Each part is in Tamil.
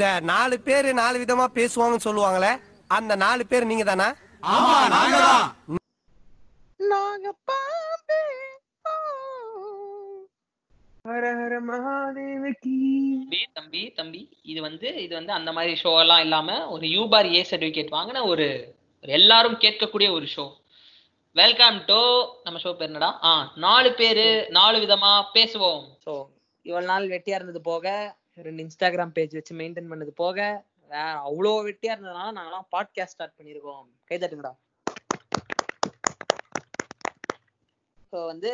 இந்த நாலு பேரு நாலு விதமா பேசுவாங்கன்னு சொல்லுவாங்களே அந்த நாலு பேர் நீங்க தானா நாங்க பாம்பே தம்பி தம்பி தம்பி இது வந்து இது வந்து அந்த மாதிரி ஷோ எல்லாம் இல்லாம ஒரு யூபார் ஏ சர்டிபிகேட் வாங்கின ஒரு ஒரு எல்லாரும் கேட்கக்கூடிய ஒரு ஷோ வெல்கம் டு நம்ம ஷோ பேர் என்னடா? ஆ நாலு பேரு நாலு விதமா பேசுவோம். ஸோ இவ்வளவு நாள் வெட்டியா இருந்தது போக ரெண்டு இன்ஸ்டாகிராம் பேஜ் வச்சு மெயின்டைன் பண்ணது போக வேற அவ்வளோ வெட்டியா இருந்ததுனால நாங்களாம் பாட்காஸ்ட் ஸ்டார்ட் பண்ணியிருக்கோம் கை தட்டுங்கடா. ஸோ வந்து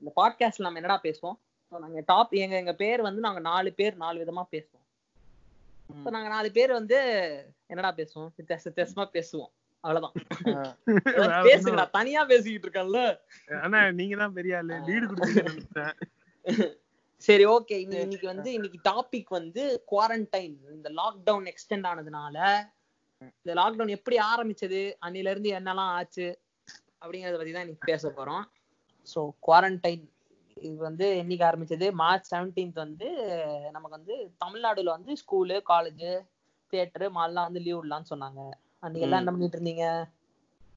இந்த பாட்காஸ்ட்ல நம்ம என்னடா பேசுவோம்? ஸோ நாங்க டாப் எங்க எங்க பேர் வந்து நாங்க நாலு பேர் நாலு விதமா பேசுவோம். ஸோ நாங்க நாலு பேர் வந்து என்னடா பேசுவோம்? வித்தியாச வித்தியாசமா பேசுவோம். அவ்வளவுதான். பேசுங்கடா. தனியா பேசிக்கிட்டு இருக்கேன்ல. ஆனா நீங்க தான் பெரிய ஆளு. லீடு கொடுத்தீங்க சரி ஓகே இன்னைக்கு வந்து இன்னைக்கு டாபிக் வந்து குவாரண்டைன் இந்த லாக்டவுன் எக்ஸ்டெண்ட் ஆனதுனால இந்த லாக்டவுன் எப்படி ஆரம்பிச்சது? அன்னில இருந்து என்னெல்லாம் ஆச்சு? அப்படிங்கறத பத்தி தான் இன்னைக்கு பேச போறோம். ஸோ குவாரண்டைன் இது வந்து என்னைக்கு ஆரம்பிச்சது? மார்ச் செவன்டீன்த் வந்து நமக்கு வந்து தமிழ்நாடுல வந்து ஸ்கூலு காலேஜ் தியேட்டர் மால்லாம் வந்து லீவ் விடலாம்னு சொன்னாங்க. அன்னைக்கு எல்லாம் என்ன பண்ணிட்டு இருந்தீங்க?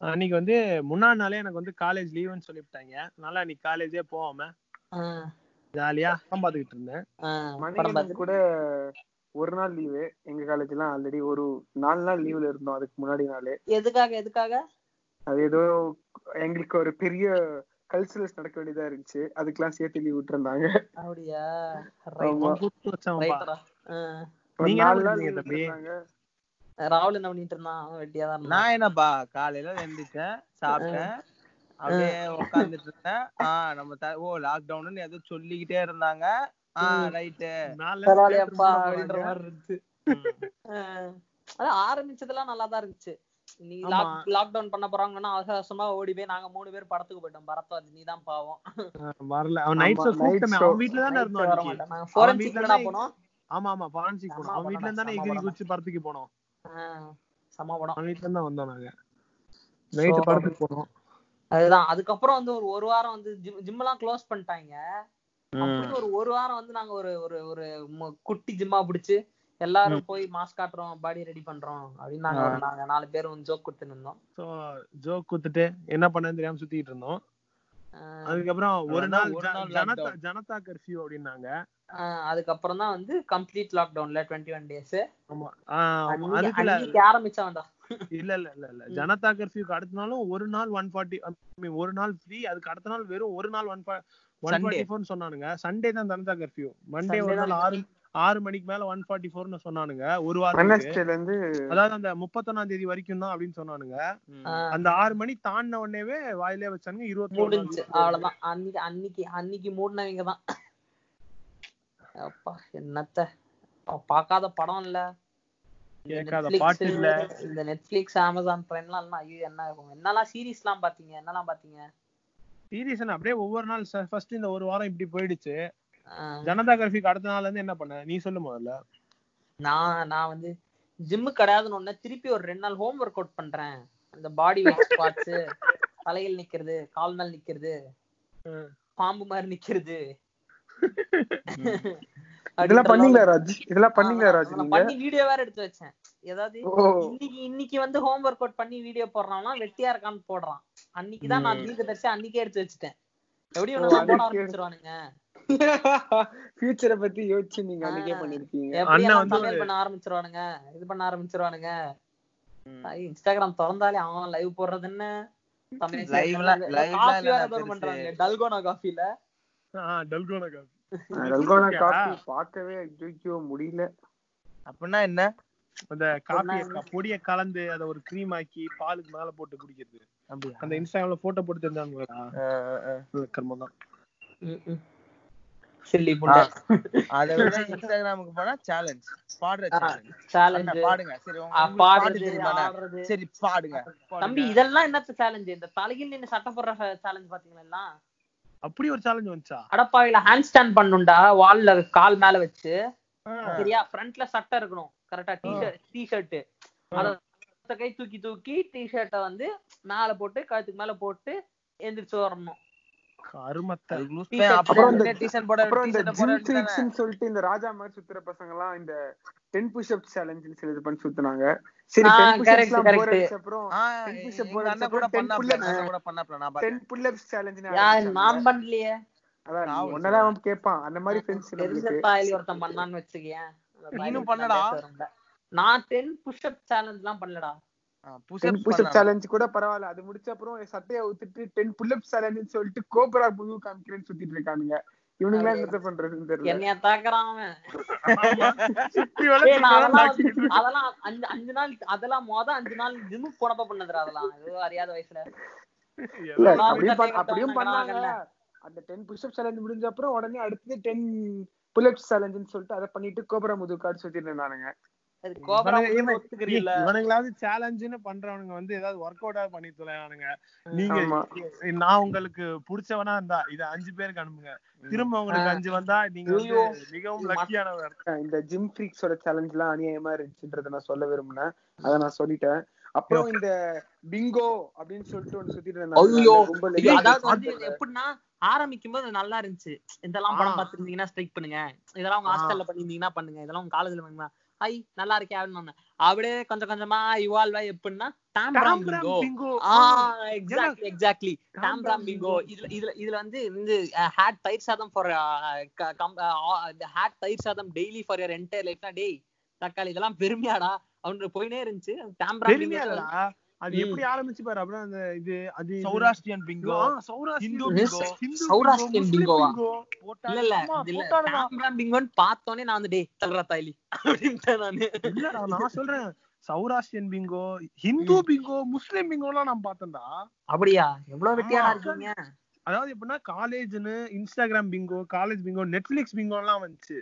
அன்னைக்கு வந்து முன்னாடி நாளே எனக்கு வந்து காலேஜ் லீவுன்னு சொல்லிவிட்டாங்க. அதனால அன்னைக்கு காலேஜே போகாம ஆஹ் ஜாலியா படம் பார்த்துக்கிட்டு இருந்தேன். கூட ஒரு நாள் லீவு எங்க காலேஜ்லாம் ஆல்ரெடி ஒரு நாலு நாள் லீவ்ல இருந்தோம். அதுக்கு முன்னாடி நாளே. எதுக்காக எதுக்காக? அது ஏதோ எங்களுக்கு ஒரு பெரிய கல்ச்சுரல்ஸ் நடக்க வேண்டியதா இருந்துச்சு. அதுக்கெல்லாம் சேர்த்து லீவ் விட்டுருந்தாங்க. அப்படியா? நாலு நாள் ராகுல் என்ன பண்ணிட்டு இருந்தான்? வெட்டியா தான் நான் என்னப்பா காலையில எந்திரிச்சேன் சாப்பிட்டேன். அப்படியே உட்கார்ந்துட்டு இருந்தேன். ஆஹ் நம்ம ஓ லாக்டவுன்னு ஏதோ சொல்லிக்கிட்டே இருந்தாங்க. ஆஹ் ரைட்டு அப்படின்ற. மாதிரி இருந்துச்சு. அதான் ஆரம்பிச்சதெல்லாம் நல்லா தான் இருந்துச்சு. நீ. லாக் லாக்டவுன் பண்ண போறாங்கன்னா அவசர அவசரமா ஓடி போய் நாங்க மூணு பேர் படத்துக்கு போயிட்டோம். பரத்வாஜ் நீ தான் பாவம். வரல. அவன் நைட் ஆமா, ஷோ night கூப்பிட்டமே show. அவன் வீட்ல தானே இருந்தோம் வர அன்னைக்கு. மாட்டேன் நாங்க தானடா தான் போனோம். ஆமா ஆமா ஃபாரன்சிக் போனோம். அவன் வீட்ல தானே எகிரி. குச்சி படத்துக்கு போனோம். ஆஹ் செம படம். அவன் வீட்ல தான் வந்தோம் நாங்க. So- படத்துக்கு போனோம். அதுதான். அதுக்கப்புறம் வந்து ஒரு ஒரு வாரம் வந்து ஜிம் ஜிம் எல்லாம் க்ளோஸ் பண்ணிட்டாங்க. ஒரு ஒரு வாரம் வந்து நாங்க ஒரு ஒரு ஒரு குட்டி ஜிம்மா பிடிச்சு எல்லாரும் போய் மாஸ்க் காட்டுறோம் பாடி ரெடி பண்றோம் அப்படின்னு நாங்க நாங்க நாலு பேர் வந்து ஜோக் கொடுத்துட்டு இருந்தோம். சோ ஜோக் குத்துட்டு என்ன பண்ணன்னு தெரியாம சுத்திட்டு இருந்தோம். அதுக்கப்புறம் ஒரு நாள் ஒரு ஜ- நாள் ஜனதா lockdown. ஜனதா கர்ஃபியூ அப்படின்னாங்க. ஆஹ் அதுக்கப்புறம் தான் வந்து கம்ப்ளீட் லாக்டவுன்ல டுவெண்ட்டி ஒன் டேஸ் ஆமா. ஆரம்பிச்சா வேண்டாம் இல்ல இல்ல இல்ல இல்ல. ஜனதா கர்ஃபியூக்கு அடுத்த நாளும் ஒரு நாள் ஒன் ஃபார்ட்டி ஒரு நாள் ஃப்ரீ அதுக்கு அடுத்த நாள் வெறும் ஒரு நாள் ஒன் ஒன். ஃபார்ட்டி ஃபோர்னு சொன்னானுங்க. சண்டே தான் ஜனதா கர்ஃபியூ மண்டே ஒரு நாள். ஆறு ஆறு மணிக்கு மேல ஒன் ஃபார்ட்டி ஃபோர்னு சொன்னானுங்க. ஒரு வாரம் அதாவது அந்த முப்பத்தொன்னாம் தேதி வரைக்கும் தான் அப்படின்னு சொன்னானுங்க. அந்த ஆறு மணி தாண்டின உடனேவே வாயிலே வச்சானுங்க இருபத்தி முடிஞ்சு அவ்வளவுதான். அன்னைக்கு அன்னைக்கு அன்னைக்கு மூடினவங்க தான் அப்பா என்னத்த? பார்க்காத படம் இல்ல. கேட்காத Netflix, பாட்டு இல்ல. இந்த நெட்ஃபிளிக்ஸ் அமேசான் பிரைம்லாம் இல்லைன்னா ஐயோ என்ன இருக்கும் என்னெல்லாம் சீரிஸ்லாம் பாத்தீங்க? என்னெல்லாம் பாத்தீங்க? சீரியஸ் அப்படியே ஒவ்வொரு நாள் ஃபர்ஸ்ட் இந்த ஒரு வாரம் இப்படி போயிடுச்சு. ஜனதா கர்ஃபியூக்கு அடுத்த நாள்ல இருந்து என்ன பண்ண? நீ சொல்லு முதல்ல. நான் நான் வந்து ஜிம்மு கிடையாதுன்னு ஒண்ணு திருப்பி ஒரு ரெண்டு நாள் ஹோம் ஒர்க் அவுட் பண்றேன். அந்த பாடி வெயிட் ஸ்குவாட்ஸ் தலையில் நிக்கிறது கால் மேல் நிக்கிறது. பாம்பு மாதிரி நிக்கிறது. இதெல்லாம் பண்ணீங்களா ராஜ்? இதெல்லாம் பண்ணீங்களா ஆ, ராஜ் நான் நீங்க? பண்ணி வீடியோ வேற எடுத்து வச்சேன். ஏதாவது இன்னைக்கு இன்னைக்கு வந்து ஹோம் ஒர்க் அவுட் பண்ணி வீடியோ போடுறான்னா வெட்டியா இருக்கான்னு போடுறான். அன்னைக்கு தான் நான் தீர்க்க தரிசி அன்னைக்கே எடுத்து வச்சுட்டேன். எப்படி போட. ஆரம்பிச்சிருவானுங்க? ஃபியூச்சரை பத்தி யோசிச்சு நீங்க அன்னைக்கே. பண்ணிருக்கீங்க. அண்ணன் பண்ண ஆரம்பிச்சிருவானுங்க? இது பண்ண ஆரம்பிச்சிருவானுங்க? இன்ஸ்டாகிராம் திறந்தாலே அவன் லைவ் போடுறது என்ன? காஃபி வேற. பண்றாங்க டல்கோனா காஃபில டல்கோனா காஃபி பார்க்கவே ஐயோ முடியல. அப்படின்னா என்ன? அந்த காஃபியை பொடிய கலந்து அத ஒரு க்ரீம் ஆக்கி பாலுக்கு மேல போட்டு குடிக்கிறது. அந்த இன்ஸ்டாகிராம்ல போட்டோ போட்டு. கர்மம் தான் சில்லி புண்டை. அதை விட இன்ஸ்டாகிராமுக்கு போனா சேலஞ்ச் பாடுற சேலஞ்ச் பாடுங்க. சரி பாடுறது. சரி பாடுங்க. தம்பி இதெல்லாம் என்னத்த சேலஞ்சு இந்த தலையில் நின்னு சட்டை போடுற சேலஞ்ச் பாத்தீங்களா எல்லாம்? அப்படி ஒரு சேலஞ்ச் வந்துச்சா? அடப்பாவில ஹேண்ட் ஸ்டாண்ட் பண்ணுண்டா வால்ல கால் மேல வச்சு. சரியா? ஃப்ரண்ட்ல சட்டை இருக்கணும். கரெக்டா டிஷர்ட் டிஷர்ட் அத ஒத்த கை தூக்கி தூக்கி டிஷர்ட்டை வந்து மேல போட்டு கழுத்துக்கு மேல போட்டு எந்திரிச்சு வரணும். சொல்லிட்டு இந்த ராஜா மாதிரி சுத்துற பசங்க எல்லாம் இந்த டென் புஷ்அப் சேலஞ்சுன்னு சொல்லி இது பண்ணி சுத்துனாங்க. சரி டென் correct, புஷ்அப்ஸ்லாம் correct. போர் அடிச்ச அப்புறம் ஆ, 10 push up எங்க போட அண்ணன் கூட அப்புறம் 10 பண்ணாப்ல, pull-ups. எங்க அண்ணன் கூட பண்ணாப்ல, நான் பண்ணலையே? அதான் ஒன்னதான் கேட்பான் அந்த மாதிரி ஃப்ரெண்ட்ஸ் ஒருத்தன் பண்ணான்னு வச்சுக்கேன் நீனும் பண்ணடா. நான் டென் புஷ்அப் சேலஞ்ச் எல்லாம் பண்ணலடா. பண்ணலாம். சேலஞ்ச் கூட பரவாயில்ல. அது முடிச்ச அப்புறம் சட்டையை ஊத்திட்டு டென் புல்லப்ஸ் சேலஞ்சுன்னு சொல்லிட்டு கோபரா புது காமிக்கிறேன்னு சுத்திட்டு இருக்கானுங்க. இவனுங்களா என்னத்த பண்றதுன்னு தெரியல. என்னைய தாக்குறான் அதெல்லாம் அஞ்சு அஞ்சு நாள் அதெல்லாம் மொத அஞ்சு நாள் ஜிம்முக்கு போனப்ப பண்ணதுடா அதெல்லாம். ஏதோ அறியாத வயசுல. அப்படியும் பண்ணாங்க. அந்த டென் புஷ்அப் சேலஞ்ச் முடிஞ்ச அப்புறம் உடனே அடுத்தது டென் புல்லப்ஸ் சேலஞ்சுன்னு சொல்லிட்டு அதை பண்ணிட்டு கோபரா முது கார்டு சுத்திட்டு இருந்தானுங்க. இவனுங்களாவது சேலஞ்சுன்னு பண்றவனுங்க வந்து ஏதாவது ஒர்க் அவுட் பண்ணி தொலைவானுங்க நீங்க. நான் உங்களுக்கு புடிச்சவனா இருந்தா இத அஞ்சு பேருக்கு அனுப்புங்க. திரும்ப உங்களுக்கு அஞ்சு வந்தா நீங்க. மிகவும் லக்கியானவர் இந்த ஜிம் ஃப்ரீக்ஸோட சேலஞ்ச் எல்லாம் அநியாயமா இருந்துச்சுன்றத நான் சொல்ல விரும்பினேன். அதை நான் சொல்லிட்டேன். அப்புறம் இந்த பிங்கோ அப்படின்னு சொல்லிட்டு ஒண்ணு சுத்திட்டு இருந்தாங்க அதாவது வந்து எப்படின்னா ஆரம்பிக்கும் போது நல்லா இருந்துச்சு. இதெல்லாம் படம். பார்த்திருந்தீங்கன்னா ஸ்ட்ரைக் பண்ணுங்க. இதெல்லாம் உங்க. ஹாஸ்டல்ல பண்ணிருந்தீங்கன்னா பண்ணுங்க. இதெல்லாம் உங்க காலேஜ்ல பண்ணுங்க ஐ நல்லா இருக்கே அப்படின்னு அப்படியே கொஞ்சம் கொஞ்சமா இவால்வ் ஆகி எப்படின்னா Tom bingo. Exactly exactly Tom Ram bingo. இதுல இதுல இதுல வந்து வந்து ஹேட் தயிர் சாதம் ஃபார் ஹேட் தயிர் சாதம் டெய்லி ஃபார் யர் என்டையர் லைஃப்னா டேய் தக்காளி இதெல்லாம் பெருமையாடா அவனுக்கு போயினே இருந்துச்சு. டாம் ராம். அது. எப்படி ஆரம்பிச்சு பாரு? அப்புறம் அந்த இது அது சௌராஷ்டிரியன் பிங்கோ. ஆ, Saurashtrian bingo, bingo, bingo, bingo. இல்ல இல்ல ராம் பிங்கோன்னு பார்த்தோனே நான் வந்து டேய் தல்றா தாய்லி. அப்படின்ட்டேன் நானு. இல்லடா நான் சொல்றேன். Saurashtrian bingo Hindu bingo Muslim பிங்கோலாம் நான் பார்த்தேன்டா. அப்படியா? எவ்வளவு வெட்டியாடா ஆமா. இருக்கீங்க? அதாவது எப்படின்னா காலேஜ்னு Instagram bingo college bingo Netflix bingo எல்லாம் வந்துச்சு.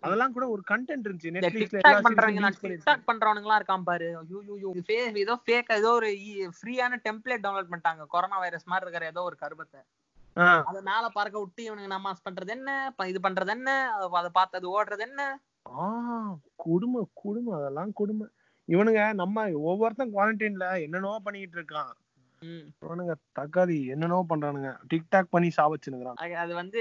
அதெல்லாம் கூட ஒரு கண்டென்ட் இருந்துச்சு. நெட்ஃபிளிக்ஸ்ல டிக்டாக் பண்றவங்க நான் டிக்டாக் எல்லாம் இருக்கான் பாரு. ஐயோ fake, ஏதோ ஃபேக் ஏதோ ஒரு ஃப்ரீயான டெம்ப்ளேட் டவுன்லோட் பண்ணிட்டாங்க. கொரோனா வைரஸ் மாதிரி இருக்கிற ஏதோ ஒரு கருபத்தை அத மேல பறக்க விட்டு இவனுங்க நமாஸ் பண்றது என்ன? இது பண்றது என்ன? அத- பார்த்து அது ஓடுறது என்ன? ஆஹ் கொடுமை கொடுமை. அதெல்லாம் கொடுமை. இவனுங்க நம்ம ஒவ்வொருத்தன் குவாரண்டைன்ல என்னென்னவோ பண்ணிட்டு இருக்கான். இவனுங்க தக்காளி என்னென்னவோ பண்றானுங்க. டிக்டாக் பண்ணி சாவச்சுனுக்குறான் அது- அது வந்து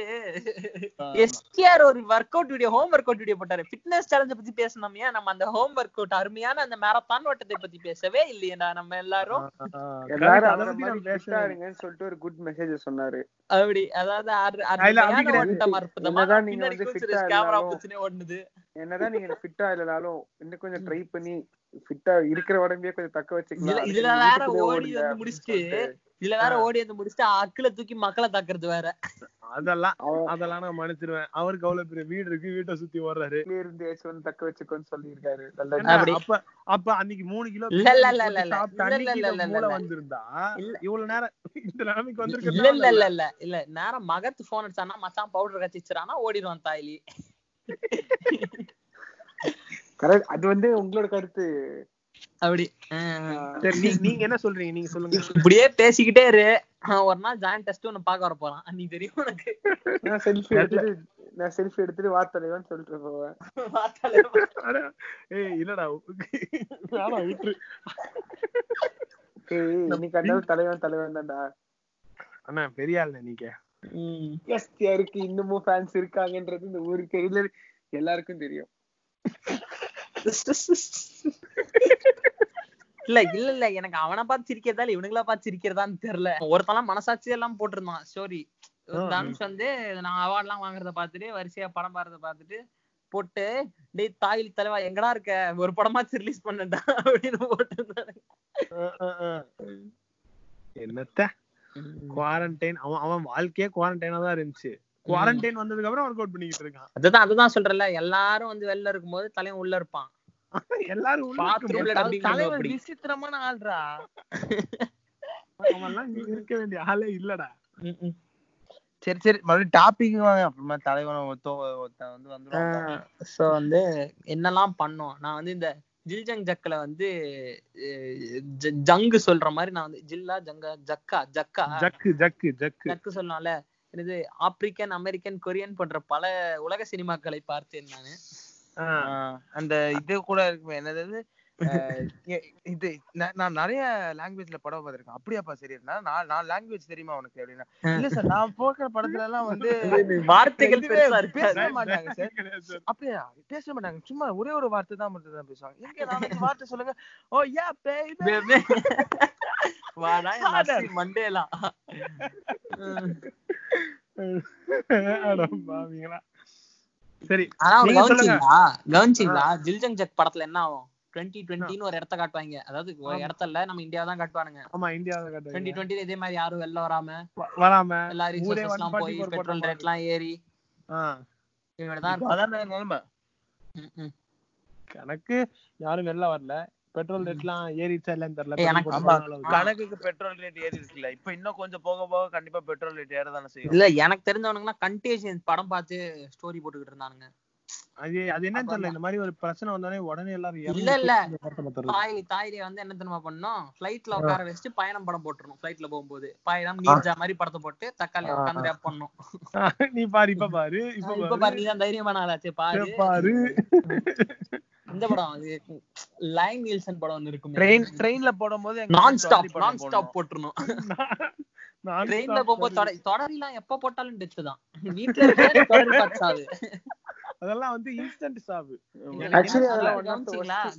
எஸ்டிஆர் ஒரு workout video home workout video போட்டாரு. ஃபிட்னஸ் சேலஞ்ச பத்தி பேசணுமே நம்ம அந்த ஹோம் ஒர்க் அவுட் அருமையான அந்த மேரத்தான் ஓட்டத்தை பத்தி பேசவே இல்லையேடா நம்ம எல்லாரும். எல்லாரும் அதை பத்தி சொல்லிட்டு ஒரு குட் மெசேஜ் சொன்னாரு. அப்படி அதாவது. ஓட்டம் அற்புதமா என்னதான் நீங்க பின்னாடி வந்து கேமரா இருந்தாலும் பூச்சினே ஓடுனது. என்னதான் நீங்க ஃபிட்டா இல்லனாலும் இன்னும் கொஞ்சம் ட்ரை பண்ணி ஃபிட்டா இருக்கிற உடம்பே கொஞ்சம் தக்க வச்சுக்கலாம் இதுல வேற ஓடி வந்து முடிச்சுட்டு. இதுல வேற ஓடி வந்து முடிச்சுட்டு அக்கில தூக்கி மக்களை தாக்குறது வேற அதெல்லாம் அதெல்லாம் நான் மன்னிச்சிருவேன் அவருக்கு அவ்வளவு பெரிய வீடு இருக்கு வீட்டை சுத்தி ஓடுறாரு இருந்து ஒண்ணு தக்க வச்சுக்கோன்னு சொல்லியிருக்காரு. அப்ப அப்ப அன்னைக்கு மூணு கிலோ இல்ல, இல்ல, இல்ல, இல்ல, இல்ல. இல்ல, இல்ல, இல்ல, இல்ல. வந்திருந்தா இல்ல. இவ்வளவு நேரம் இந்த நிலைமைக்கு இல்ல இல்ல வந்திருக்க இல்ல இல்ல இல்ல நேரம் மகத்து போன் அடிச்சானா மச்சான் பவுடர் கச்சிச்சுறானா ஓடிடுவான் தாய்லி கரெக்ட். அது வந்து உங்களோட கருத்து. அப்படி. நீ- நீங்க என்ன சொல்றீங்க? நீங்க சொல்லுங்க. இப்படியே பேசிக்கிட்டே இரு. ஒரு நாள் ஜாயின் டெஸ்ட் ஒண்ணு பாக்க வர போறான். நீ தெரியும் உனக்கு. நான் செல்ஃபி எடுத்துட்டு நான் செல்ஃபி எடுத்துட்டு வார்த்தையில சொல்லிட்டு போவேன். ஏய் இல்லடா. வேணாம் விட்டுரு. ஏய் இன்னைக்கு அண்ணாவும் தலைவன் தலைவன் தான்டா. அண்ணா பெரிய ஆள் நீங்க. ம். எஸ் யாருக்கு இன்னமும் ஃபேன்ஸ் இருக்காங்கன்றது இந்த ஊருக்கு தெரியல எல்லாருக்கும் தெரியும். இல்ல இல்ல இல்ல. எனக்கு அவனை பார்த்து சிரிக்கிறதா இல்ல இவனுங்களா பார்த்து சிரிக்கிறதான்னு தெரியல. ஒருத்தலாம் மனசாட்சி எல்லாம் போட்டிருந்தான். ஸ்டோரி தனுஷ் வந்து நான் அவார்ட் எல்லாம் வாங்குறத பார்த்துட்டு வரிசையா படம் பாடுறத பார்த்துட்டு போட்டு டேய் தாயில் தலைவா எங்கடா இருக்க? ஒரு படமாச்சு ரிலீஸ் பண்ணடா. அப்படின்னு போட்டிருந்தாரு. என்னத்த? குவாரண்டைன் அவன் அவன் வாழ்க்கையே குவாரண்டைனா தான் இருந்துச்சு. குவாரண்டைன் வந்ததுக்கு அப்புறம் ஒர்க் அவுட் பண்ணிக்கிட்டு இருக்கான். அதுதான் அதுதான் சொல்றேன்ல. எல்லாரும் வந்து வெளில இருக்கும்போது தலைவன் உள்ள இருப்பான். எல்லாரும். விசித்திரமான ஆள்ரா. இருக்க வேண்டிய ஆளே இல்லடா. சரி சரி. மறுபடியும் டாபிக் வாங்க. அப்புறமா தலைவன் வந்து வந்துருவான். சோ வந்து என்னெல்லாம் பண்ணோம்? நான் வந்து இந்த ஜில்ஜங் ஜக்ல வந்து ஜங்கு சொல்ற மாதிரி நான் வந்து ஜில்லா ஜங்கா ஜக்கா ஜக்கா. ஜக்கு ஜக்கு ஜக்கு. ஜக்கு சொல்லலாம்ல இது ஆப்பிரிக்கன் அமெரிக்கன் கொரியன் போன்ற பல உலக சினிமாக்களை பார்த்தேன் நானு. ஆஹ் அந்த இது கூட இருக்குமே என்னது இது நா- நான் நிறைய லாங்குவேஜ்ல படம் பார்த்திருக்கேன். அப்படியாப்பா சரி நான் நான் லாங்குவேஜ் தெரியுமா உனக்கு அப்படின்னா? இல்ல சார் நான் போக்குற படத்துல எல்லாம் வந்து வார்த்தைகள் பேசவே மாட்டாங்க சார் அப்படியா? பேசவே மாட்டாங்க. சும்மா ஒரே ஒரு வார்த்தை தான் மட்டும் தான் பேசுவாங்க. எங்க வார்த்தை சொல்லுங்க. ஓ யா பேபி வாடா என் நசி மண்டேலா அட பாவிங்களா. சரி கவனிச்சீங்களா ஜில்ஜங் ஜக் படத்துல என்ன ஆகும்? டுவெண்ட்டி டுவெண்ட்டின்னு ஒரு இடத்த காட்டுவாங்க. அதாவது ஒரு. இடத்த இல்ல நம்ம இந்தியா தான் காட்டுவானுங்க. ஆமா இந்தியாவை டுவெண்ட்டி டுவெண்ட்டி இதே மாதிரி யாரும் வெளில வராம வராம எல்லா ஊரே ரிசோர்சஸ் one எல்லாம் forty போய் பெட்ரோல். ரேட் எல்லாம் ஏறி அதான் நிலைமை. கணக்கு யாரும் வெளில வரல. பெட்ரோல் ரேட்லாம் ஏறிச்சா இல்லன்னு தெரியல. கணக்குக்கு பெட்ரோல் ரேட் ஏறி இருக்குல்ல இப்ப இன்னும் கொஞ்சம் போக போக கண்டிப்பா பெட்ரோல் ரேட் ஏற தானே செய்யும். இல்ல எனக்கு தெரிஞ்சவனுங்க கண்டேஜன் படம் பார்த்து ஸ்டோரி போட்டுக்கிட்டு இருந்தானுங்க. அது அது என்னன்னு தெரியல இந்த மாதிரி ஒரு பிரச்சனை வந்தாலே உடனே எல்லாரும் இல்ல, இல்ல. தாய் தாயிலே வந்து என்ன தெரியுமா பண்ணோம் ஃபிளைட்ல உட்கார வச்சுட்டு பயணம் படம் போட்டுருணும் ஃபிளைட்ல போகும்போது. பயணம் நீர்ஜா மாதிரி படத்தை போட்டு தக்காளி உட்காந்து ரேப் பண்ணும் நீ பாரு இப்ப பாரு இப்ப இப்ப பாரு. பாரு நீதான் தைரியமான ஆளாச்சே பாரு. பாரு. இந்த படம் அது லைன் நீல்சன் படம் ஒண்ணு இருக்குமே. ட்ரெயின் ட்ரெயின்ல போடும்போது நான் ஸ்டாப் நான் ஸ்டாப். போட்டுறணும். ட்ரெயின்ல போகும்போது. தொடர் தொடரிலாம் எப்ப போட்டாலும் டெத்து தான். வீட்டுல தொடரி அதெல்லாம் வந்து இன்ஸ்டன்ட் சாவு.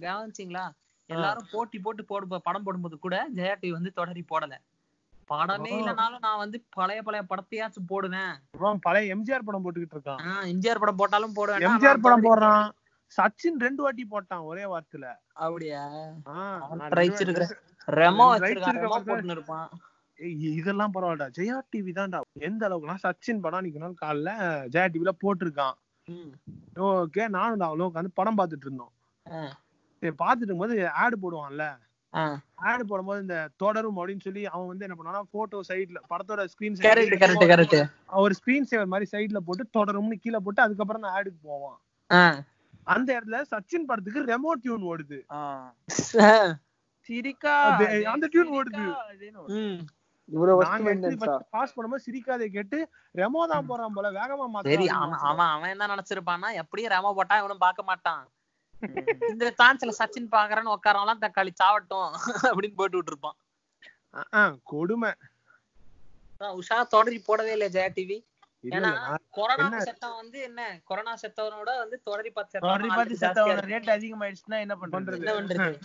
கவனிச்சிங்களா? எல்லாரும் போட்டி போட்டு போடு படம் போடும்போது கூட ஜெயா டிவி வந்து தொடரி போடல. படமே. இல்லனாலும் நான் வந்து பழைய பழைய படத்தையாச்சும் போடுவேன். பழைய எம்ஜிஆர் படம் போட்டுக்கிட்டு இருக்கான். எம்ஜிஆர் படம் போட்டாலும் போடுவேன். எம்ஜிஆர் படம் போடுறான். சச்சின் ரெண்டு வாட்டி போட்டான் ஒரே வாரத்துல. அப்படியா? இருப்பான் இதெல்லாம் பரவாயில்லடா. ஜெயா டிவி தான்டா. எந்த அளவுக்குனா சச்சின் படம் அன்னைக்கு நாள் காலைல ஜெயா டிவில போட்டிருக்கான். ஓகே நானும் அவளும் உட்காந்து படம் பார்த்துட்டு இருந்தோம் பார்த்துட்டு இருக்கும்போது ஆடு போடுவான்ல. ஆடு போடும்போது இந்த தொடரும் அப்படின்னு சொல்லி அவன் வந்து என்ன பண்ணானா போட்டோ சைடுல படத்தோட ஸ்கிரீன் கரெக்ட் கரெக்ட் கரெக்ட் ஒரு ஸ்கிரீன் சேவர் மாதிரி சைடுல போட்டு தொடரும்னு கீழே போட்டு அதுக்கப்புறம் தான் ஆடுக்கு போவான். அந்த இடத்துல சச்சின் படத்துக்கு ரெமோ டியூன் ஓடுது. சிரிக்கா அந்த tune ஓடுது. பாஸ் பண்ணும்போது சிரிக்காதே கேட்டு ரெமோ தான் போறான் போல வேகமா சரி மாத்த அவன் அவன் அவன் என்ன நினைச்சிருப்பான்னா எப்படியும் ரெமோ போட்டா இவனும் பார்க்க மாட்டான். இந்த சான்ஸ்ல சச்சின் பாக்குறேன்னு உட்காரவெல்லாம் தக்காளி சாவட்டும் அப்படின்னு போட்டு விட்டுருப்பான். கொடுமை. அதான் உஷா தொடரி போடவே இல்லையா ஜெயா டிவி ஏன்னா கொரோனா என்ன? செத்தவன் வந்து என்ன? கொரோனா செத்தவனோட வந்து தொடரி பார்த்து தொடரி பார்த்து செத்தவன் செத்தவன ஜாஸ்தியா ரேட் அதிகமாயிடுச்சுன்னா என்ன பண்றது? என்ன பண்றது?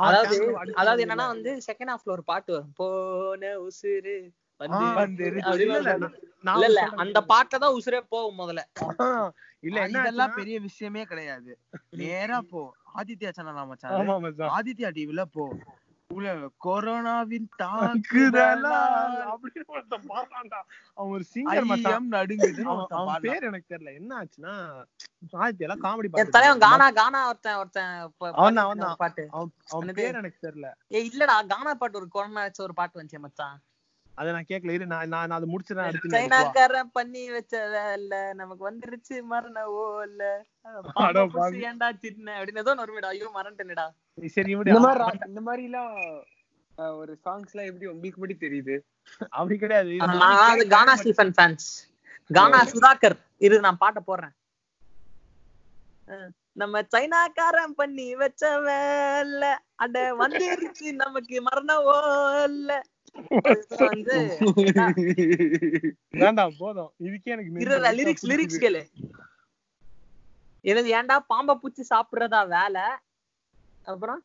அதாவது அதாவது. என்னன்னா வந்து செகண்ட் ஹாஃப்ல ஒரு பாட்டு வரும். போன சொல்றேன் அந்த பாட்டுல தான் உசுரே போகும் முதல்ல. இல்ல என்ன இதெல்லாம் பெரிய விஷயமே கிடையாது. நேரா போ. ஆதித்யா சேனல் ஆமா. ஆதித்யா டிவில போ. கொரோனாவின் தாக்குதலா தாக்குதலால் அப்படின்னு ஒருத்தன் பாடுறான்டா. அவன் ஒரு சிங்கர் மச்சான் ஐயம் நடுங்குதுன்னு அவன். பேர் எனக்கு தெரியல என்ன ஆச்சுன்னா ஆதித்யா எல்லாம் காமெடி என் தலைவன் கானா கானா ஒருத்தன் ஒருத்தன் அவன் பாட்டு அவன்? பேர் எனக்கு தெரியல ஏய் இல்லடா கானா பாட்டு ஒரு கொரோனா வச்ச ஒரு பாட்டு வந்துச்சு மச்சான் அதை நான் கேட்கல இரு நான் நான் அதை முடிச்சிடறேன். சைனாக்காரன் பண்ணி வச்ச வேலை நமக்கு வந்துருச்சு மரண ஓல பாவி. ஏன்டா சின்ன அப்படின்னு ஏதோ வருமேடா. ஐயோ மறந்துட்டேனடா. சரி இந்த மாதிரி ரா- இந்த மாதிரி எல்லாம் ஒரு சாங்ஸ் எல்லாம் எப்படி உங்களுக்கு தெரியுது? அப்படி கிடையாது. நான் அது கானா மாட்டேன். ஸ்டீஃபன் ஃபேன்ஸ் கானா சுதாகர் இரு நான் பாட்ட போடுறேன். நம்ம சைனாக்காரன் பண்ணி வச்ச வேலை அட வந்துருச்சு நமக்கு மரண ஓல அதுதான் வந்து போதும். இதுக்கே எனக்கு லிரிக்ஸ் லிரிக்ஸ். கேளு. எனது ஏன்டா பாம்பை பூச்சி சாப்பிடுறதா வேலை? அப்புறம்?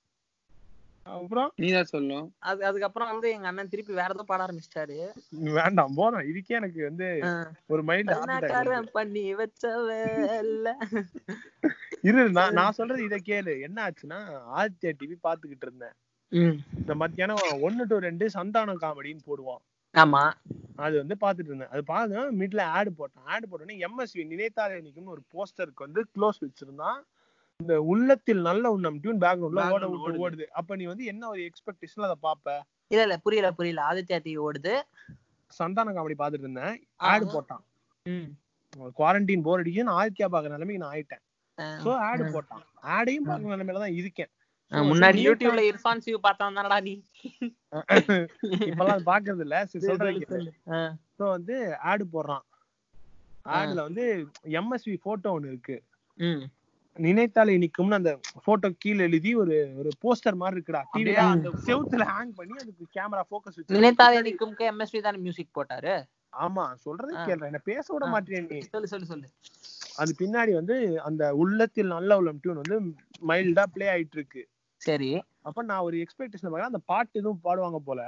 அப்புறம்? நீதான் சொல்லணும். அது அதுக்கப்புறம் வந்து எங்க அண்ணன் திருப்பி வேற ஏதோ பாட ஆரம்பிச்சிட்டாரு. வேண்டாம் போதும். இதுக்கே எனக்கு வந்து ஒரு மைண்ட் பண்ணி வச்ச வேலை? இரு நான் நான் சொல்றது இத கேளு. என்ன ஆச்சுன்னா ஆதித்யா டிவி பாத்துக்கிட்டு இருந்தேன். இந்த மத்தியானம் ஒன்னு டு ரெண்டு சந்தானம் காமெடின்னு போடுவான். ஆமா. அது வந்து பாத்துட்டு இருந்தேன். அது பார்த்து மீட்ல ஆடு போட்டான். ஆடு போட்டோன்னே எம்எஸ்வி நினைத்தாலே நிக்கும்னு ஒரு போஸ்டருக்கு வந்து க்ளோஸ் வச்சிருந்தான். இந்த உள்ளத்தில் நல்ல உண்ணம் டியூன் பேக்ரவுண்ட்ல ஓட விட்டு ஓடுது. அப்ப நீ வந்து என்ன ஒரு எக்ஸ்பெக்டேஷன்ல அதை பாப்ப? இல்ல இல்ல புரியல புரியல. ஆதித்யா டிவி ஓடுது. சந்தான காமெடி பாத்துட்டு இருந்தேன். ஆடு போட்டான். குவாரண்டைன் போர் அடிக்குன்னு ஆதித்யா பாக்குற நிலைமைக்கு நான் ஆயிட்டேன். சோ ஆடு. போட்டான். ஆடையும் பாக்குற நிலைமையில தான் இருக்கேன். முன்னாடி யூடியூப்ல இர்ஃபான் சிவ் பார்த்தா தானடா நீ. இப்பெல்லாம் அது பாக்குறது இல்ல சரி, சொல்றேன் ஸோ வந்து ஆடு போடுறான். ஆடுல வந்து எம்எஸ்வி போட்டோ ஒன்னு இருக்கு. ம். நினைத்தாலே நிக்கும்னு அந்த போட்டோ கீழ எழுதி ஒரு ஒரு போஸ்டர் மாதிரி இருக்குடா. டிவி செவுத்துல ஹேங் பண்ணி அதுக்கு கேமரா ஃபோக்கஸ் வச்சு. நினைத்தாலே நிக்கும்க்கு எம்எஸ்வி தானே மியூசிக் போட்டாரு? ஆமா சொல்றது ஆ. கேள்ற என்ன பேச விட. மாட்டேன் நீ. சொல்லு சொல்லு சொல்லு. அது பின்னாடி வந்து அந்த உள்ளத்தில் நல்ல உள்ளம் டியூன் வந்து மைல்டா ப்ளே ஆயிட்டு இருக்கு சரி. அப்ப நான் ஒரு எக்ஸ்பெக்டேஷன் பார்க்கறேன் அந்த பாட்டு எதுவும் பாடுவாங்க போல.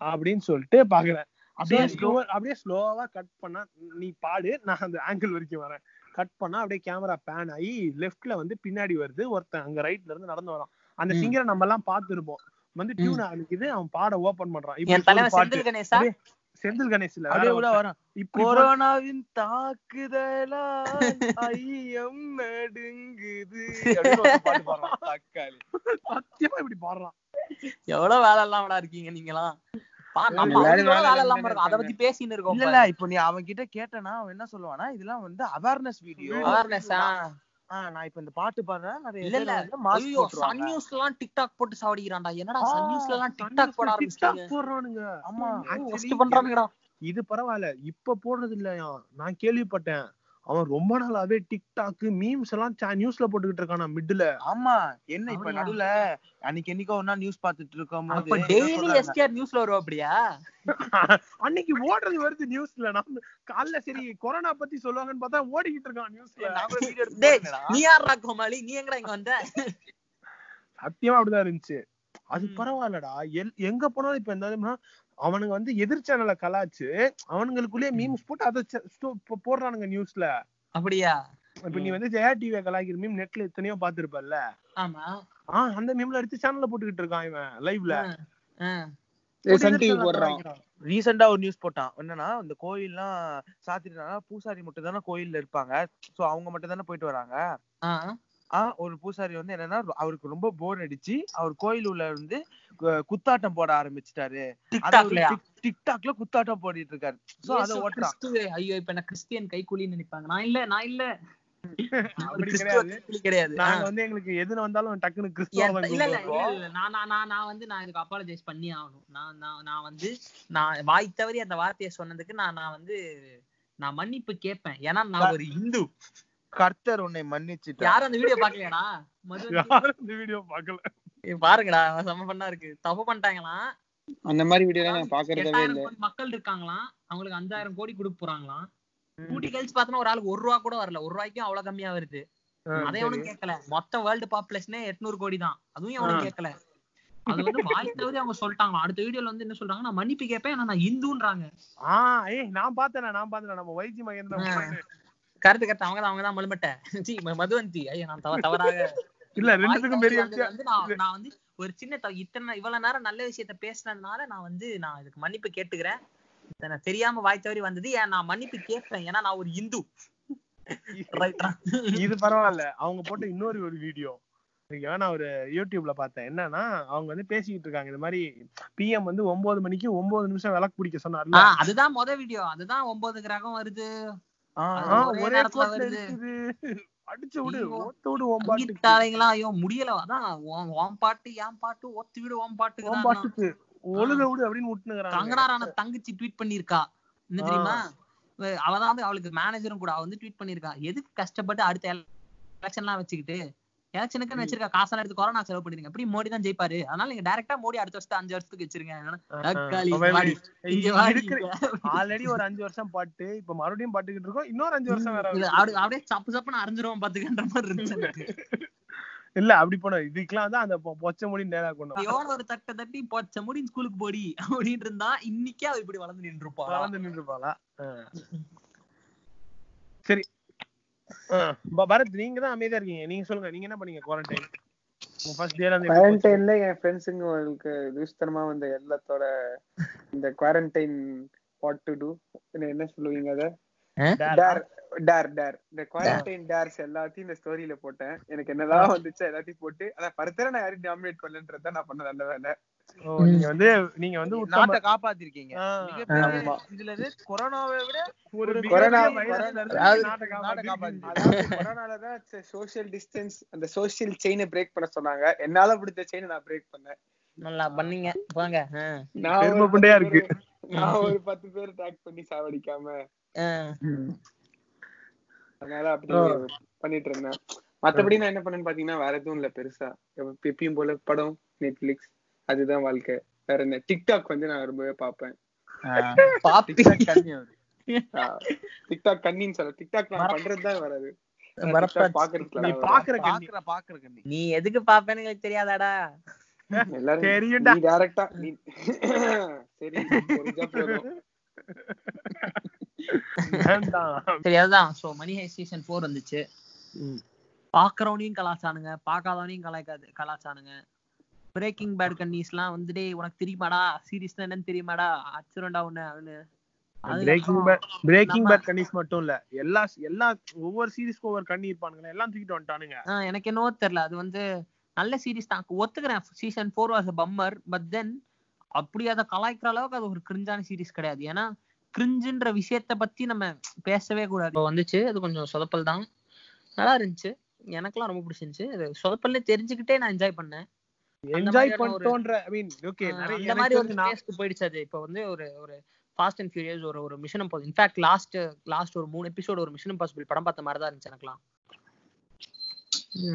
அப்படின்னு சொல்லிட்டு பாக்குறேன். அப்படியே சரி. ஸ்லோ அப்படியே ஸ்லோவா கட் பண்ணா நீ பாடு நான் அந்த ஆங்கிள் வரைக்கும் வரேன். கட் பண்ணா அப்படியே கேமரா பேன் ஆகி லெஃப்ட்ல வந்து பின்னாடி வருது ஒருத்தன் அங்க ரைட்ல இருந்து நடந்து வரான். அந்த. சிங்கரை நம்ம எல்லாம் பார்த்திருப்போம். வந்து. டியூன் ஆரம்பிக்குது அவன் பாட ஓபன் பண்றான். செந்தில் கணேஷ் இல்ல அப்படியே உள்ள. வரும். கொரோனாவின் தாக்குதலால் ஐயம் நடுங்குது. சத்தியமா இப்படி பாடுறான். எவ்வளவு வேலை இல்லாமடா இருக்கீங்க நீங்களாம் அதை பத்தி பேசின்னு இருக்கோம் இல்ல இப்போ நீ அவன் கிட்ட கேட்டனா அவன் என்ன சொல்லுவானா இதெல்லாம் வந்து அவேர்னஸ் வீடியோ அவேர்னஸ் நான் இப்ப இந்த பாட்டு பாடுறேன். நிறைய இல்ல ஐயோ சன் நியூஸ்ல எல்லாம் டிக்டாக் போட்டு சாவடிக்கிறான்டா. என்னடா சன் நியூஸ்ல எல்லாம் டிக்டாக் போட TikTok போடுறானுங்க. ஆமா பண்றானுங்கடா. இது பரவாயில்ல. இப்ப போடுறது இல்லையா நான் கேள்விப்பட்டேன். அவன் ரொம்ப நாளாவே டிக்டாக் மீம்ஸ் எல்லாம் நியூஸ்ல போட்டுக்கிட்டு இருக்கானா மிட்ல ஆமா. என்ன இப்ப? நடுவுல? அன்னைக்கு என்னைக்கோ ஒன்னா நியூஸ் பாத்துட்டு இருக்கும் அப்ப டெய்லி எஸ்டிஆர் நியூஸ்ல வருவா அப்படியா? அன்னைக்கு ஓடுறது வருது நியூஸ்ல நம்ம காலைல சரி கொரோனா பத்தி சொல்லுவாங்கன்னு பார்த்தா ஓடிக்கிட்டு இருக்கான் நியூஸ்ல வீடியோ டேய் நீ யாரா கோமாளி? நீ எங்கடா இங்க வந்த? சத்தியமா அப்படிதான் இருந்துச்சு. அது. பரவாயில்லடா. எல்- எங்க போனாலும் இப்ப என்ன அவனுங்க வந்து எதிர் சேனலை கலாச்சு அவனுங்களுக்குள்ளேயே மீம்ஸ் போட்டு அதை போடுறானுங்க நியூஸ்ல அப்படியா? இப்ப நீ வந்து ஜெயா டிவி கலாய்க்கிற மீம் நெட்ல எத்தனையோ பாத்துருப்பல்ல ஆமா. ஆஹ் அந்த மீம்ல எடுத்து சேனல்ல போட்டுக்கிட்டு இருக்கான் இவன் லைவ்ல ரீசெண்டா ஒரு நியூஸ் போட்டான். என்னன்னா இந்த கோயில்லாம் சாத்திட்டானா பூசாரி மட்டும் தானே கோயில்ல இருப்பாங்க. சோ அவங்க மட்டும் தானே போயிட்டு வராங்க. ஆ, ஆ ஒரு பூசாரி வந்து என்னன்னா அவருக்கு ரொம்ப போர் அடிச்சு அவர் கோயில் உள்ள வந்து குத்தாட்டம் போட ஆரம்பிச்சிட்டாரு. டிக்டாக்ல குத்தாட்டம் போடிட்டு இருக்காரு சோ அத ஓட்டுறான். ஐயோ இப்ப என்ன கிறிஸ்டியன் கைக்கூலின்னு நினைப்பாங்க. நான் இல்ல நான் இல்ல. கிடையாது. நாங்க வந்து எங்களுக்கு எதுன்னு வந்தாலும் டக்குன்னு என் கிறிஸ்துவ இல்ல இல்ல நான் நான் நான் நான் வந்து நான் இதுக்கு அப்பாலஜைஸ் பண்ணி ஆகணும். நான் நான் நான் வந்து நான் வாய் தவறி அந்த வார்த்தையை சொன்னதுக்கு நான் நான் வந்து நான் மன்னிப்பு கேட்பேன். ஏன்னா நான் ஒரு இந்து. கர்த்தர் உன்னை மன்னிச்சுட்டார். யாரும் அந்த வீடியோ பாக்கலையாடா யாரும் இந்த வீடியோ பாக்கல பாருங்கடா செம்ம பண்ணா இருக்கு. தப்பு பண்ணிட்டாங்களாம் அந்த மாதிரி வீடியோ நான் எட்டாயிரம் இல்ல. மக்கள் இருக்காங்களாம் அவங்களுக்கு அஞ்சாயிரம் கோடி கொடுக்க போறாங்களாம் கூட்டி கழிச்சு பார்த்தோன்னா ஒரு ஆளுக்கு ஒரு ரூபா கூட வரல. ஒரு ரூபாய்க்கும் அவ்வளவு கம்மியா வருது. அதை எவனும் கேட்கல. மொத்த வேர்ல்டு பாப்புலேஷனே எட்நூறு கோடி தான். அதுவும் எவனும் கேட்கல. அது வந்து வாய் தவிர அவங்க சொல்லிட்டாங்க அடுத்த வீடியோல வந்து என்ன சொல்றாங்க நான் மன்னிப்பு கேட்பேன் ஆனா நான் இந்துன்றாங்க. ஆஹ் ஏய் நான் பார்த்தேன் நான் பார்த்தேன் நம்ம வைஜி மகேந்திரன் கருத்து கருத்து அவங்க தான் அவங்க தான் மலுமட்ட மதுவந்தி. ஐயா நான் தவ தவறாக. இல்ல ரெண்டுத்துக்கும் பெரிய நான் வந்து ஒரு சின்ன இத்தனை இவ்வளவு நேரம் நல்ல விஷயத்த பேசுனதுனால நான் வந்து நான் இதுக்கு மன்னிப்பு கேட்டுக்கிறேன். இத்தனை தெரியாம வாய் தவறி வந்தது. ஏன் நான் மன்னிப்பு கேட்பேன் ஏன்னா நான் ஒரு இந்து. இது பரவாயில்ல. அவங்க போட்ட இன்னொரு ஒரு வீடியோ. நான் ஒரு யூடியூப்ல பார்த்தேன். என்னன்னா அவங்க வந்து பேசிக்கிட்டு இருக்காங்க. இந்த மாதிரி பிஎம் வந்து ஒன்பது மணிக்கு ஒன்பது நிமிஷம் விளக்கு பிடிக்க சொன்னார்ல. அதுதான் முத வீடியோ. அதுதான் ஒன்பது கிரகம் வருது. ஒரே அடிச்சு விடு. ஓத்து விடு பாட்டுக்கு. சங்கீத்தாலைங்களா ஐயோ முடியல. அதான் உன் பாட்டு என் பாட்டு ஒத்து விடு உன் உன் பாட்டுக்கு. பாட்டுக்கு ஒழுக விடு அப்படின்னு விட்டுனுக்குறாங்க கங்கனாரான தங்கச்சி ட்வீட் பண்ணிருக்கா என்ன தெரியுமா? அவதான் வந்து அவளுக்கு மேனேஜரும் கூட. அவ வந்து ட்வீட் பண்ணிருக்கா எதுக்கு கஷ்டப்பட்டு அடுத்த எலெக்ஷன்லாம் வச்சுக்கிட்டு? எலெக்ஷனுக்கு வச்சிருக்க காசெல்லாம் எடுத்து கொரோனா செலவு பண்ணிருங்க எப்படி மோடி தான் ஜெயிப்பாரு. அதனால நீங்க டைரக்டா மோடி அடுத்த வருஷத்து அஞ்சு வருஷத்துக்கு வச்சிருங்க. ஆல்ரெடி ஒரு அஞ்சு வருஷம் பாட்டு. இப்ப மறுபடியும் பாட்டுக்கிட்டு இருக்கோம். இன்னொரு அஞ்சு வருஷம் வேற அப்படியே சப்பு சப்புன்னு அரைஞ்சிருவோம் பாத்துக்கன்ற மாதிரி இருந்துச்சு. இல்ல அப்படி போன இதுக்கெல்லாம் தான் அந்த பொச்ச முடி நேரா கொண்டு எவன் ஒரு தட்டை தட்டி பொச்ச முடி ஸ்கூலுக்கு போடி. அப்படின்னு இருந்தா இன்னைக்கே அவ இப்படி வளர்ந்து நின்று இருப்பா வளர்ந்து நின்றுப்பாளா சரி. பரத் நீங்க தான் அமைதியா இருக்கீங்க. நீங்க சொல்லுங்க நீங்க என்ன பண்ணீங்க குவாரண்டைன்? குவாரண்டைன்ல என் ஃப்ரெண்ட்ஸுங்களுக்கு லூஸ்தனமா வந்த எல்லாத்தோட இந்த குவாரண்டைன் வாட் டு டூ என்ன சொல்லுவீங்க அத? டேர் டேர் டேர் இந்த குவாரண்டைன் டேர்ஸ் எல்லாத்தையும் இந்த ஸ்டோரியில போட்டேன். எனக்கு என்னதான் வந்துச்சு எல்லாத்தையும் போட்டு அதான் பருத்தர நான் யாரையும் டாமினேட் பண்ணலன்றத நான் பண்ண நல்ல வேலை. நீங்க வந்து நீங்க வந்து நாட்டை காப்பாத்திருக்கீங்க. இதுல இருந்து கொரோனாவை விட ஒரு கொரோனா கொரோனாலதான் சோசியல் டிஸ்டன்ஸ் அந்த சோசியல் செயினை பிரேக் பண்ண சொன்னாங்க. என்னால பிடிச்ச செயினை நான் பிரேக் பண்ணேன். நல்லா பண்ணீங்க. போங்க. நான் ஒரு பத்து இருக்கு. பேரு- நான் ஒரு பத்து பேர் டாக் பண்ணி சாவடிக்காம. அதனால அப்படி. பண்ணிட்டு இருந்தேன். மத்தபடி நான் என்ன பண்ணேன்னு பாத்தீங்கன்னா வேற எதுவும் இல்ல பெருசா. எப்ப- எப்பயும் போல படம் நெட்ஃபிளிக்ஸ் அதுதான் வாழ்க்கை. வேற என்ன? டிக்டாக் வந்து நான் ரொம்பவே பார்ப்பேன். டிக்டாக் கண்ணின்னு சொல்ல டிக்டாக் நான் பண்றதுதான் வராது. நீ வராது. பாக்குற கண்ணி. பாக்குற பாக்குற கண்ணி. நீ எதுக்கு பாப்பேன்னு எங்களுக்கு தெரியாதாடா. எல்லாரும் தெரியும்டா. நீ டைரக்டா நீ சரி சரி அதுதான். சோ மணி ஹை சீசன் ஃபோர் வந்துச்சு. ம். பாக்குறவனையும் கலாச்சானுங்க பார்க்காதவனையும் கலாய்க்காது கலாச்சானுங்க. பிரேக்கிங் பேட் கன்னிஸ்லாம் வந்துட்டே உனக்கு தெரியுமாடா? சீரிஸ் என்னன்னு தெரியுமாடா? அச்சுரண்டா ஒண்ணு அவனு. பிரேக்கிங் பேட் பிரேக்கிங் பேட் கன்னிஸ் மட்டும் இல்ல. எல்லா எல்லா ஒவ்வொரு சீரிஸ்க்கு ஒவ்வொரு கண்ணி இருப்பானுங்க எல்லாம் தூக்கிட்டு வந்துட்டானுங்க. ஆ, எனக்கு என்னவோ தெரியல. அது வந்து நல்ல சீரிஸ் தான். ஒத்துக்கிறேன். Season four was bummer but then அப்படி அதை கலாய்க்கிற அளவுக்கு அது ஒரு கிரிஞ்சான சீரிஸ் கிடையாது. ஏன்னா கிரிஞ்சுன்ற விஷயத்த பத்தி நம்ம பேசவே கூடாது. இப்போ வந்துச்சு. அது கொஞ்சம் சொதப்பல் தான். நல்லா இருந்துச்சு. எனக்கெல்லாம் ரொம்ப பிடிச்சிருந்துச்சு. அது சொதப்பல்னு தெரிஞ்சுக்கிட்டே நான் என்ஜாய் பண்ணேன். என்ஜாய் பண்ணிட்டோன்ற ஐ மீன் ஓகே எனக்கு மாதிரி ஒரு ஸ்பேஸ்க்கு போயிடுச்சு. அது இப்போ வந்து ஒரு ஒரு ஃபாஸ்ட் அண்ட் ஃபியூரியஸ் ஒரு ஒரு mission impossible in fact last last ஒரு மூணு எபிசோடு ஒரு மிஷன் இம்பாசிபிள் படம் பார்த்த மாதிரி தான் இருந்துச்சு எனக்குலாம்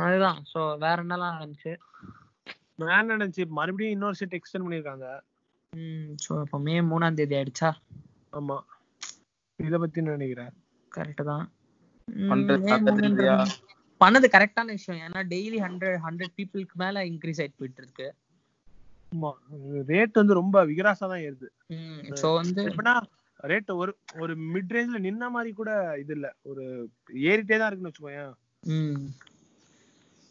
அதுதான். ஸோ வேற என்னலாம் இருந்துச்சு நான் நினைச்சு மறுபடியும் இன்னொரு செட் எக்ஸ்டெண்ட் பண்ணிருக்காங்க ம் ஸோ இப்போ மே மூணாம் தேதி ஆயிடுச்சா? ஆமா. இத பத்தி நினைக்கிறேன். கரெக்ட் தான். பண்ணது கரெக்டான விஷயம். ஏன்னா டெய்லி ஹண்ட்ரட் ஹண்ட்ரட் பீப்புளுக்கு மேல இன்க்ரீஸ் ஆயிட்டு போயிட்டு இருக்கு ஆமா. ரேட் வந்து ரொம்ப விகராசா தான் ஏறுது. ஸோ வந்து எப்படின்னா ரேட் ஒரு ஒரு மிட் ரேஞ்ச்ல நின்ன மாதிரி கூட இது இல்ல. ஒரு ஏறிட்டே தான் இருக்குன்னு வச்சுக்கோயேன். ம்.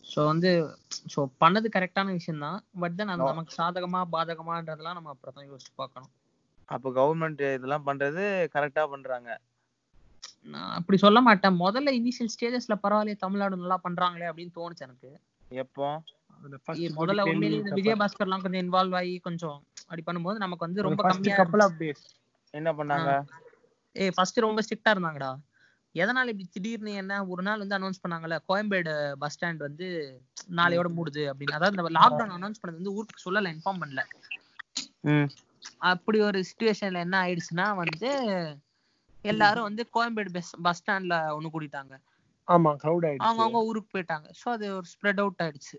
ஸோ வந்து ஸோ பண்ணது கரெக்டான விஷயம் தான். பட் தென் அது. நமக்கு சாதகமா பாதகமான்றதெல்லாம் நம்ம அப்புறம் தான் யோசிச்சு பார்க்கணும். அப்ப கவர்மெண்ட் இதெல்லாம் பண்றது கரெக்டா பண்றாங்க. நான் அப்படி சொல்ல மாட்டேன். முதல்ல இனிஷியல் ஸ்டேஜஸ்ல பரவாயில்லையே தமிழ்நாடு நல்லா பண்றாங்களே அப்படின்னு தோணுச்சு எனக்கு. எப்போ? முதல்ல 10 உண்மையிலேயே minutes விஜயபாஸ்கர்லாம் கொஞ்சம் இன்வால்வ் ஆகி கொஞ்சம் அப்படி பண்ணும்போது நமக்கு வந்து ரொம்ப கம்மியா என்ன பண்ணாங்க? ஏ ஃபர்ஸ்ட் ரொம்ப ஸ்ட்ரிக்டா இருந்தாங்கடா. எதனால இப்படி திடீர்னு என்ன ஒரு நாள் வந்து அனௌன்ஸ் பண்ணாங்கல்ல கோயம்பேடு பஸ் ஸ்டாண்ட் வந்து நாளையோட மூடுது அப்படின்னு. அதாவது இந்த லாக்டவுன் அனௌன்ஸ் பண்ணது வந்து ஊருக்கு சொல்லல இன்ஃபார்ம் பண்ணல. ம். அப்படி ஒரு சுச்சுவேஷன்ல என்ன ஆயிடுச்சுன்னா வந்து எல்லாரும் வந்து கோயம்பேடு பஸ் பஸ் ஸ்டாண்ட்ல ஒண்ணு கூட்டிட்டாங்க. ஆமா crowd ஆயிடுச்சு. அவங்கவங்க ஊருக்கு போயிட்டாங்க. சோ அது ஒரு ஸ்ப்ரெட் அவுட் ஆயிடுச்சு.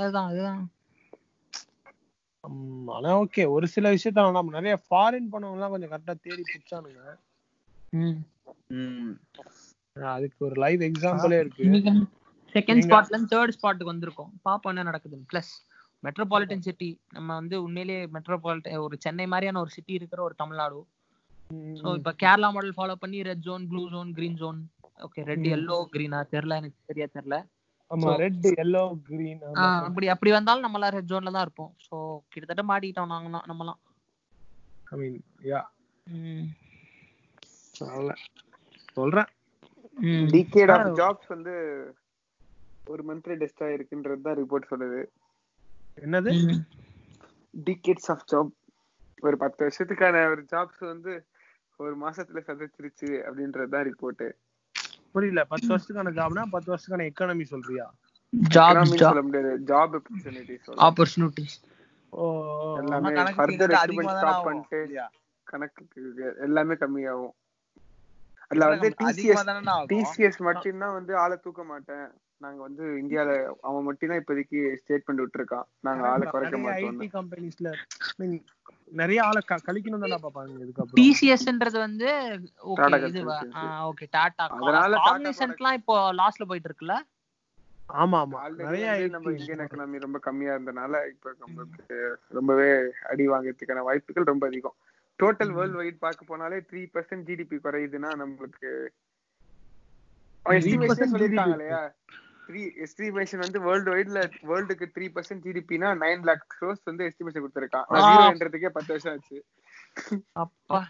அதுதான் அதுதான். ஆனா ஓகே ஒரு சில விஷயத்த நம்ம நிறைய ஃபாரின் பணம் எல்லாம் கொஞ்சம் கரெக்டா தேடி பிடிச்சானுங்க. அதுக்கு ஒரு லைவ் எக்ஸாம்பிளே இருக்கு. செகண்ட் ஸ்பாட்ல இருந்து தேர்ட் ஸ்பாட்டுக்கு வந்திருக்கோம். பாப்போம் என்ன நடக்குதுன்னு. பிளஸ் மெட்ரோபாலிட்டன் சிட்டி நம்ம வந்து உண்மையிலேயே மெட்ரோபாலிட்டன் ஒரு சென்னை மாதிரியான ஒரு சிட்டி இருக்கிற ஒரு தமிழ்நாடு. ஸோ இப்போ கேரளா மாடல் ஃபாலோ பண்ணி red zone blue zone green zone okay red yellow கிரீனா தெரியல எனக்கு சரியா தெரியல. ரெட் எல்லோ கிரீன் அப்படி அப்படி வந்தாலும் நம்மளாம் ரெட் ஜோன்ல தான் இருப்போம். ஸோ கிட்டத்தட்ட மாட்டிக்கிட்டோம் நாங்களாம் நம்மலாம். ஐ மீன் யா ம். சொல்றேன். ம். டிகேட் ஆஃப் ஜாப்ஸ் வந்து ஒரு மந்த்லி டெஸ்ட் ஆயிருக்குன்றது தான் ரிப்போர்ட் சொல்லுது. என்னது. டிகேட்ஸ் ஆஃப் ஜாப் ஒரு பத்து வருஷத்துக்கான ஒரு ஜாப்ஸ் வந்து ஒரு மாசத்துல சதைச்சிருச்சு அப்படின்றது தான் ரிப்போர்ட் புரியல. பத்து வருஷத்துக்கான ஜாப்னா பத்து வருஷத்துக்கான எக்கானமி சொல்றியா? ஜாப் ஜாப் சொல்ல முடியாது. ஜாப் ஆப்பர்ச்சுனிட்டிஸ் ஆப்பர்ச்சுனிட்டிஸ் ஓ எல்லாமே ஃபர்தர் ஸ்டாப் தான் பண்ணிட்டு? கணக்கு எல்லாமே கம்மியாகும். அதுல வந்து டிசிஎஸ் தானே டிசிஎஸ் மட்டும்தான் வந்து ஆளை தூக்க மாட்டேன். நாங்க வந்து இந்தியால அவன் மட்டும் தான் இப்போதைக்கு ஸ்டேட்மெண்ட் விட்டுருக்கான். நாங்க ஆளை குறைக்க மாட்டோம் ஐடி கம்பெனிஸ்ல நிறைய ஆளை கழிக்கணும் தானே பாப்பாங்க இதுக்கப்புறம் டிசிஎஸ்ன்றது வந்து ஓகே டாடா அதனால காக்னிசன்ட்லாம் இப்போ லாஸ்ட்ல போயிட்டு இருக்குல்ல? ஆமா ஆமா. நிறைய நம்ம இந்தியன் எக்கனாமி ரொம்ப கம்மியா இருந்தனால இப்ப நம்மளுக்கு ரொம்பவே அடி வாங்குறதுக்கான வாய்ப்புகள் ரொம்ப அதிகம். டோட்டல் வேர்ல்ட் வைட் பார்க்க போனாலே த்ரீ பர்சன்ட் ஜிடிபி குறையுதுன்னா நம்மளுக்கு எஸ்டிமேஷன் சொல்லிருக்காங்க இல்லையா? த்ரீ எஸ்டிமேஷன் வந்து வேர்ல்டு வைட்ல வேர்ல்டுக்கு த்ரீ பர்சன்ட் ஜிடிபினா நைன் லேக் க்ரோஸ் வந்து எஸ்டிமேஷன் கொடுத்துருக்கான். ஜீரோன்றதுக்கே பத்து வருஷம் ஆச்சு. அப்பா.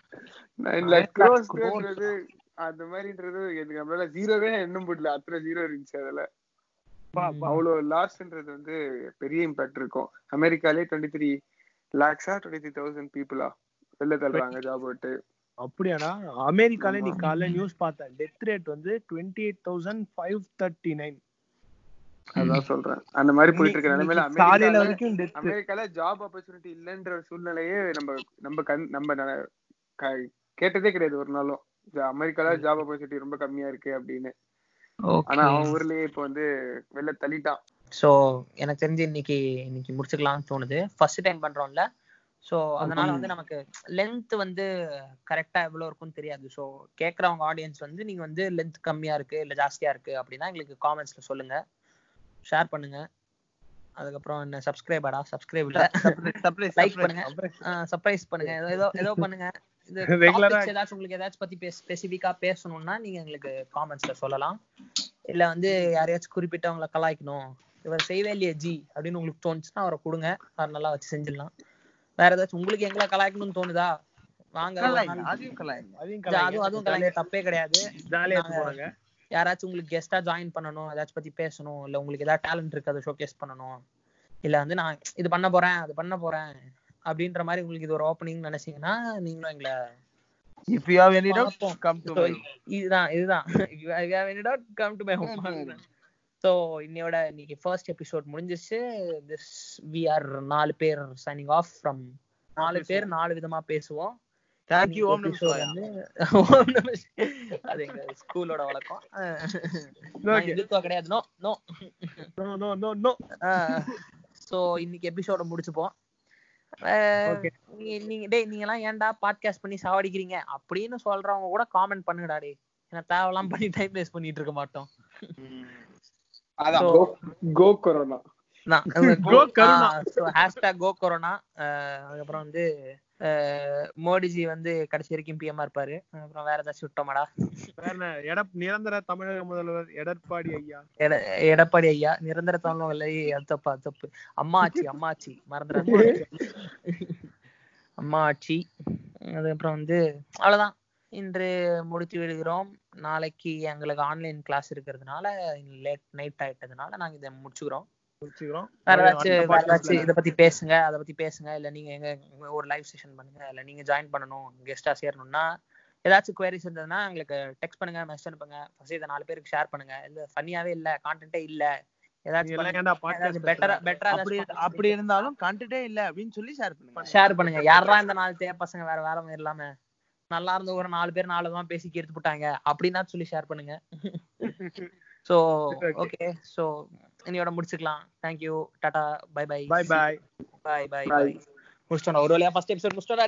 நைன் லேக் க்ரோஸ்ன்றது அந்த மாதிரின்றது எனக்கு நம்மளால ஜீரோவே எண்ண முடியல. அத்தனை ஜீரோ இருந்துச்சு அதுல. அவ்வளவு லாஸ்ன்றது வந்து பெரிய இம்பாக்ட் இருக்கும். அமெரிக்காலே டுவெண்ட்டி த்ரீ லேக்ஸா டுவெண்ட்டி த்ரீ தௌசண்ட் பீப்புளா வெளில தள்ளுறாங்க ஜாப் விட்டு அப்படியாடா. அமெரிக்கால நீ. காலைல நியூஸ் பார்த்தேன். டெத் ரேட் வந்து twenty eight thousand five thirty nine அதான் சொல்றேன். அந்த மாதிரி போயிட்டு இருக்க நிலைமையில அமெரிக்கால ஜாப் ஆப்பர்ச்சுனிட்டி இல்லைன்ற சூழ்நிலையே நம்ம நம்ம கண் நம்ம கேட்டதே கிடையாது ஒரு நாளும். அமெரிக்கால ஜாப் ஆப்பர்ச்சுனிட்டி ரொம்ப கம்மியா இருக்கு அப்படின்னு. ஆனா அவன் ஊர்லயே இப்ப வந்து வெளில தள்ளிட்டான். ஸோ எனக்கு தெரிஞ்சு இன்னைக்கு இன்னைக்கு முடிச்சுக்கலாம்னு தோணுது. First time பண்றோம்ல. ஸோ அதனால வந்து நமக்கு லென்த் வந்து கரெக்டா எவ்வளவு இருக்கும்னு தெரியாது. ஸோ கேட்குறவங்க ஆடியன்ஸ் வந்து நீங்க வந்து லென்த் கம்மியா இருக்கு இல்ல ஜாஸ்தியா இருக்கு அப்படின்னா எங்களுக்கு காமெண்ட்ஸ்ல சொல்லுங்க. ஷேர் பண்ணுங்க. அதுக்கப்புறம் என்ன சப்ஸ்கிரைபடா சப்ஸ்கிரைப் இல்ல. லைக் பண்ணுங்க. சர்ப்ரைஸ் பண்ணுங்க. ஏதோ ஏதோ பண்ணுங்க. இது ஏதாச்சும் உங்களுக்கு ஏதாச்சும் பத்தி பேச ஸ்பெசிஃபிக்கா பேசணும்னா நீங்க எங்களுக்கு காமெண்ட்ஸ்ல சொல்லலாம். இல்ல வந்து யாரையாச்சும் குறிப்பிட்டவங்கள கலாய்க்கணும். இவர் செய்வே இல்லையே ஜி அப்படின்னு உங்களுக்கு தோணுச்சுன்னா அவரை கொடுங்க. அவர் நல்லா வச்சு செஞ்சிடலாம். வேற ஏதாச்சும் உங்களுக்கு எங்களை கலாய்க்கணும்னு தோணுதா? வாங்க கலாய்ங்க. அதுவும் அதுவும் கலாய்க்க தப்பே கிடையாது. யாராச்சும் உங்களுக்கு கெஸ்டா ஜாயின் பண்ணணும் ஏதாச்சும் பத்தி பேசணும் இல்ல உங்களுக்கு ஏதாவது டேலண்ட் இருக்கு அதை ஷோகேஸ் பண்ணணும். இல்ல வந்து நான் இது பண்ண போறேன் அது பண்ண போறேன் அப்படின்ற மாதிரி உங்களுக்கு இது ஒரு ஓப்பனிங் நினைச்சீங்கன்னா நீங்களும் எங்களை if you have any doubt. Come to இதுதான் இதுதான். Come to my home so இன்னையோட இன்னைக்கு ஃபர்ஸ்ட் எபிசோட் முடிஞ்சிருச்சு. திஸ் வி ஆர் நாலு பேர் சைனிங் ஆஃப் ஃப்ரம் நாலு பேர் நாலு விதமா பேசுவோம். தேங்க் யூ ஓம் ஓம். அது எங்க ஸ்கூலோட வழக்கம். இந்துத்துவா கிடையாது. No no no no no so இன்னைக்கு எபிசோட முடிச்சுப்போம். நீங்க டேய் நீங்க எல்லாம் ஏன்டா பாட்காஸ்ட் பண்ணி சாவடிக்கிறீங்க? அப்படின்னு சொல்றவங்க கூட காமெண்ட் பண்ணுங்கடா டேய். ஏன்னா தேவையெல்லாம் பண்ணி டைம் வேஸ்ட் பண்ணிட்டு இருக்க மாட்டோம். அதான் So- go corona. Go Corona. Hashtag go corona. அதுக்கப்புறம் வந்து மோடிஜி வந்து கடைசி வரைக்கும் பிஎம்ஆ இருப்பாரு. அப்புறம் வேற ஏதாச்சும் விட்டோமாடா? வேற நிரந்தர தமிழக முதல்வர் எடப்பாடி ஐயா. எட- எடப்பாடி ஐயா நிரந்தர தமிழ் அது தப்பு தப்பு. அம்மா ஆச்சி அம்மா ஆச்சி மறந்துடாத அம்மா ஆட்சி அதுக்கப்புறம் வந்து அவ்வளவுதான். இன்று முடித்து விடுகிறோம். நாளைக்கு எங்களுக்கு ஆன்லைன் கிளாஸ் இருக்கிறதுனால லேட் நைட் ஆயிட்டதுனால நாங்க இதை முடிச்சுக்கிறோம். வேற ஏதாச்சும் அடுத்த வேற podcast ஏதாச்சும் ல இதை பத்தி பேசுங்க. அதை பத்தி பேசுங்க. இல்ல நீங்க எங்க ஒரு லைவ் செஷன் பண்ணுங்க. இல்ல நீங்க ஜாயின் பண்ணணும். கெஸ்டா சேரணும்னா ஏதாச்சும் குவரிஸ் இருந்ததுன்னா எங்களுக்கு டெக்ஸ்ட் பண்ணுங்க மெசேஜ் அனுப்புங்க. ஃபர்ஸ்ட் இதை நாலு பேருக்கு ஷேர் பண்ணுங்க. இல்ல ஃபன்னியாவே இல்ல. கான்டென்ட்டே இல்ல அப்படி அப்படி இருந்தாலும் கண்டென்ட்டே இல்ல அப்படின்னு சொல்லி ஷேர் பண்ணுங்க. ஷேர் பண்ணுங்க. யாரா இந்த நாலு தே பசங்க வேற வேற இல்லாம. நல்லா இருந்த ஒரு நாலு பேர் நாலு விதமா பேசி கெடுத்து போட்டாங்க அப்படின்னா சொல்லி ஷேர் பண்ணுங்க. So Okay. ஓகே சோ இன்னையோட முடிச்சுக்கலாம். Thank you tata. Bye bye Bye bye. Bye bye Bye. Bye முடிச்சிட்டோம் ஒரு வழியா ஃபர்ஸ்ட் எபிசோட் முடிச்சிட்டோம்